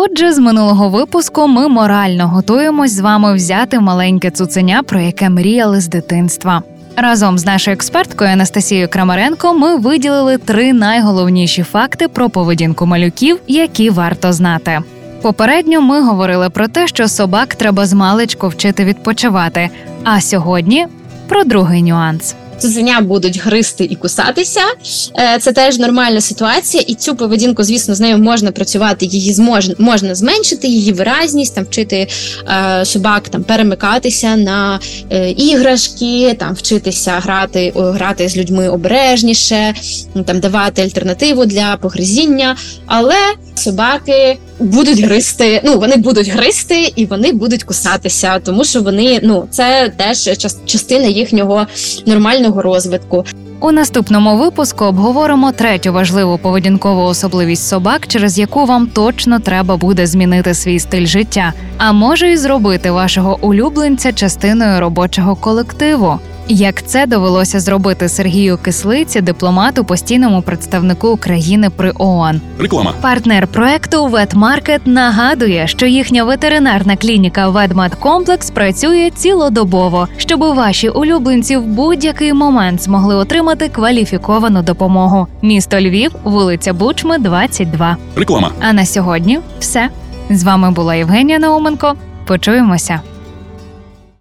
Отже, з минулого випуску ми морально готуємось з вами взяти маленьке цуценя, про яке мріяли з дитинства. Разом з нашою експерткою Анастасією Крамаренко ми виділили три найголовніші факти про поведінку малюків, які варто знати. Попередньо ми говорили про те, що собак треба з маличку вчити відпочивати. А сьогодні про другий нюанс. Цуценя будуть гризти і кусатися. Е, Це теж нормальна ситуація, і цю поведінку, звісно, з нею можна працювати. Її змож, можна зменшити, її виразність, там вчити е, собак там перемикатися на е, іграшки, там вчитися грати, грати з людьми обережніше, там давати альтернативу для погризіння. Але собаки будуть гризти. Ну вони будуть гризти і вони будуть кусатися, тому що вони ну це теж час- частина їхнього нормального розвитку. У наступному випуску обговоримо третю важливу поведінкову особливість собак, через яку вам точно треба буде змінити свій стиль життя, а може й зробити вашого улюбленця частиною робочого колективу. Як це довелося зробити Сергію Кислиці, дипломату, постійному представнику України при ООН. Реклама. Партнер проекту Ветмаркет нагадує, що їхня ветеринарна клініка Ведмедкомплекс працює цілодобово, щоб ваші улюбленці в будь-який момент змогли отримати кваліфіковану допомогу. Місто Львів, вулиця Бучми, 22. Реклама. А на сьогодні все. З вами була Євгенія Науменко. Почуємося.